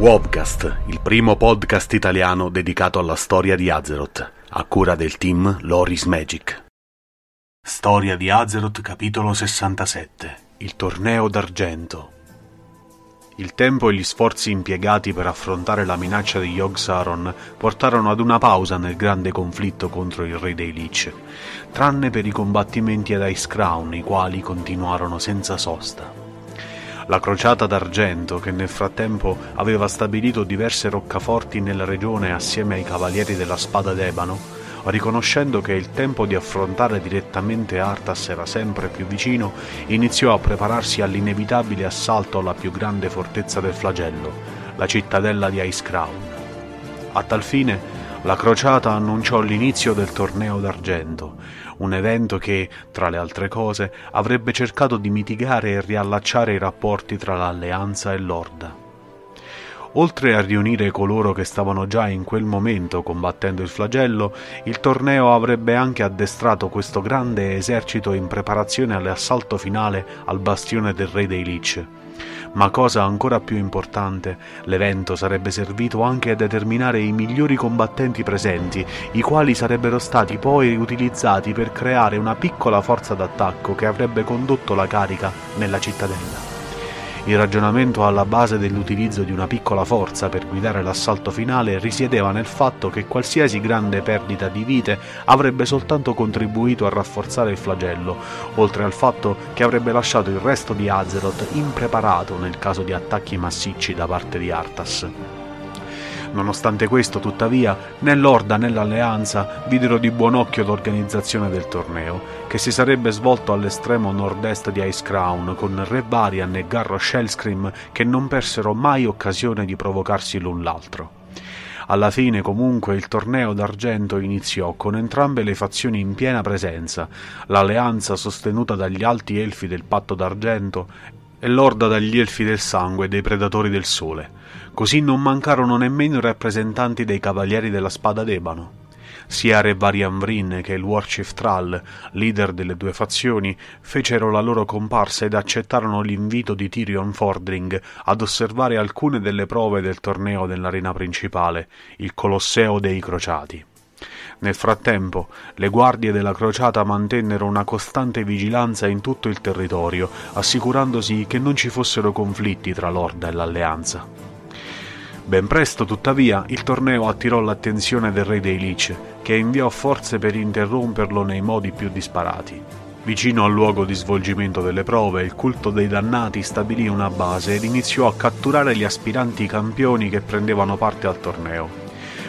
Wobcast, il primo podcast italiano dedicato alla storia di Azeroth, a cura del team Loris Magic. Storia di Azeroth, capitolo 67. Il torneo d'argento. Il tempo e gli sforzi impiegati per affrontare la minaccia di Yogg-Saron portarono ad una pausa nel grande conflitto contro il re dei Lich, tranne per i combattimenti ad Ice Crown, i quali continuarono senza sosta. La crociata d'argento, che nel frattempo aveva stabilito diverse roccaforti nella regione assieme ai cavalieri della spada d'ebano, riconoscendo che il tempo di affrontare direttamente Arthas era sempre più vicino, iniziò a prepararsi all'inevitabile assalto alla più grande fortezza del flagello, la cittadella di Icecrown. A tal fine, la crociata annunciò l'inizio del torneo d'argento, un evento che, tra le altre cose, avrebbe cercato di mitigare e riallacciare i rapporti tra l'Alleanza e l'Orda. Oltre a riunire coloro che stavano già in quel momento combattendo il flagello, il torneo avrebbe anche addestrato questo grande esercito in preparazione all'assalto finale al bastione del re dei Lich. Ma cosa ancora più importante, l'evento sarebbe servito anche a determinare i migliori combattenti presenti, i quali sarebbero stati poi utilizzati per creare una piccola forza d'attacco che avrebbe condotto la carica nella cittadella. Il ragionamento alla base dell'utilizzo di una piccola forza per guidare l'assalto finale risiedeva nel fatto che qualsiasi grande perdita di vite avrebbe soltanto contribuito a rafforzare il flagello, oltre al fatto che avrebbe lasciato il resto di Azeroth impreparato nel caso di attacchi massicci da parte di Arthas. Nonostante questo, tuttavia, né l'Orda né l'Alleanza videro di buon occhio l'organizzazione del torneo, che si sarebbe svolto all'estremo nord-est di Icecrown, con Re Varian e Garro Shellscream che non persero mai occasione di provocarsi l'un l'altro. Alla fine, comunque, il torneo d'argento iniziò con entrambe le fazioni in piena presenza, l'alleanza sostenuta dagli alti elfi del patto d'argento e l'orda dagli elfi del sangue e dei predatori del sole. Così non mancarono nemmeno i rappresentanti dei cavalieri della spada d'ebano. Sia Re Varian Vrin che il Warchief Thrall, leader delle due fazioni, fecero la loro comparsa ed accettarono l'invito di Tyrion Fordring ad osservare alcune delle prove del torneo dell'arena principale, il Colosseo dei Crociati. Nel frattempo, le guardie della crociata mantennero una costante vigilanza in tutto il territorio, assicurandosi che non ci fossero conflitti tra l'Orda e l'Alleanza. Ben presto, tuttavia, il torneo attirò l'attenzione del re dei Lich, che inviò forze per interromperlo nei modi più disparati. Vicino al luogo di svolgimento delle prove, il culto dei dannati stabilì una base ed iniziò a catturare gli aspiranti campioni che prendevano parte al torneo.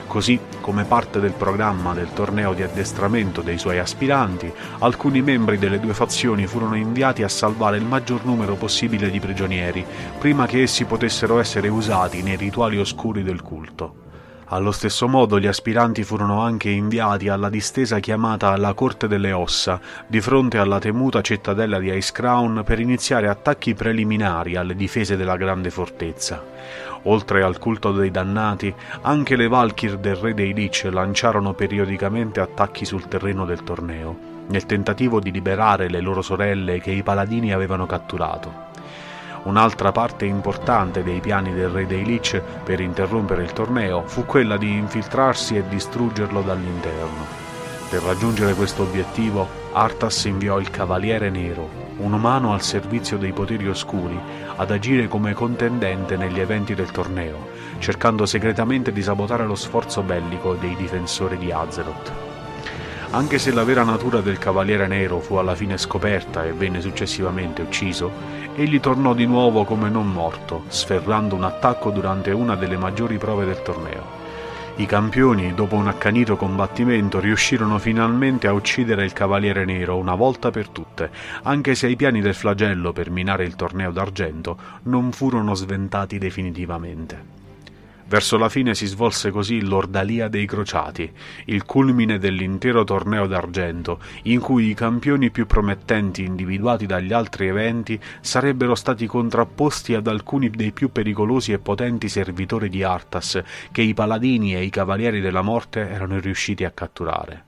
Così, come parte del programma del torneo di addestramento dei suoi aspiranti, alcuni membri delle due fazioni furono inviati a salvare il maggior numero possibile di prigionieri, prima che essi potessero essere usati nei rituali oscuri del culto. Allo stesso modo gli aspiranti furono anche inviati alla distesa chiamata la Corte delle Ossa, di fronte alla temuta cittadella di Icecrown per iniziare attacchi preliminari alle difese della grande fortezza. Oltre al culto dei dannati, anche le Valkyr del re dei Lich lanciarono periodicamente attacchi sul terreno del torneo, nel tentativo di liberare le loro sorelle che i paladini avevano catturato. Un'altra parte importante dei piani del re dei Lich per interrompere il torneo fu quella di infiltrarsi e distruggerlo dall'interno. Per raggiungere questo obiettivo, Arthas inviò il Cavaliere Nero, un umano al servizio dei poteri oscuri, ad agire come contendente negli eventi del torneo, cercando segretamente di sabotare lo sforzo bellico dei difensori di Azeroth. Anche se la vera natura del Cavaliere Nero fu alla fine scoperta e venne successivamente ucciso, egli tornò di nuovo come non morto, sferrando un attacco durante una delle maggiori prove del torneo. I campioni, dopo un accanito combattimento, riuscirono finalmente a uccidere il Cavaliere Nero una volta per tutte, anche se i piani del flagello per minare il torneo d'argento non furono sventati definitivamente. Verso la fine si svolse così l'Ordalia dei Crociati, il culmine dell'intero torneo d'argento, in cui i campioni più promettenti individuati dagli altri eventi sarebbero stati contrapposti ad alcuni dei più pericolosi e potenti servitori di Arthas che i paladini e i cavalieri della morte erano riusciti a catturare.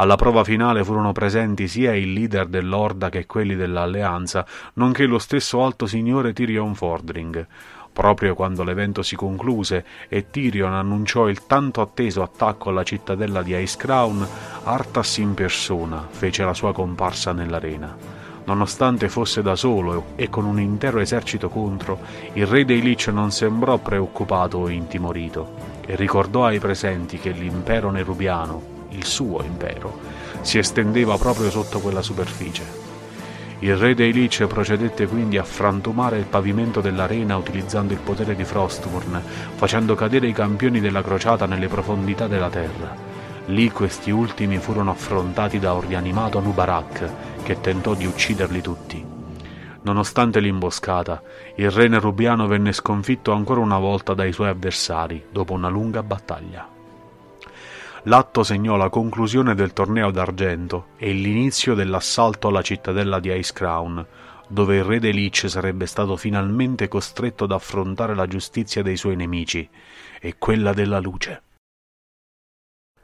Alla prova finale furono presenti sia il leader dell'Orda che quelli dell'Alleanza, nonché lo stesso alto signore Tyrion Fordring. Proprio quando l'evento si concluse e Tyrion annunciò il tanto atteso attacco alla cittadella di Ice Crown, Arthas in persona fece la sua comparsa nell'arena. Nonostante fosse da solo e con un intero esercito contro, il re dei Lich non sembrò preoccupato o intimorito e ricordò ai presenti che l'impero nerubiano, il suo impero, si estendeva proprio sotto quella superficie. Il re dei Lich procedette quindi a frantumare il pavimento dell'arena utilizzando il potere di Frostmourne, facendo cadere i campioni della crociata nelle profondità della terra. Lì questi ultimi furono affrontati da un rianimato Nubarak, che tentò di ucciderli tutti. Nonostante l'imboscata, il re nerubiano venne sconfitto ancora una volta dai suoi avversari dopo una lunga battaglia. L'atto segnò la conclusione del torneo d'argento e l'inizio dell'assalto alla cittadella di Ice Crown, dove il re dei Lich sarebbe stato finalmente costretto ad affrontare la giustizia dei suoi nemici e quella della luce.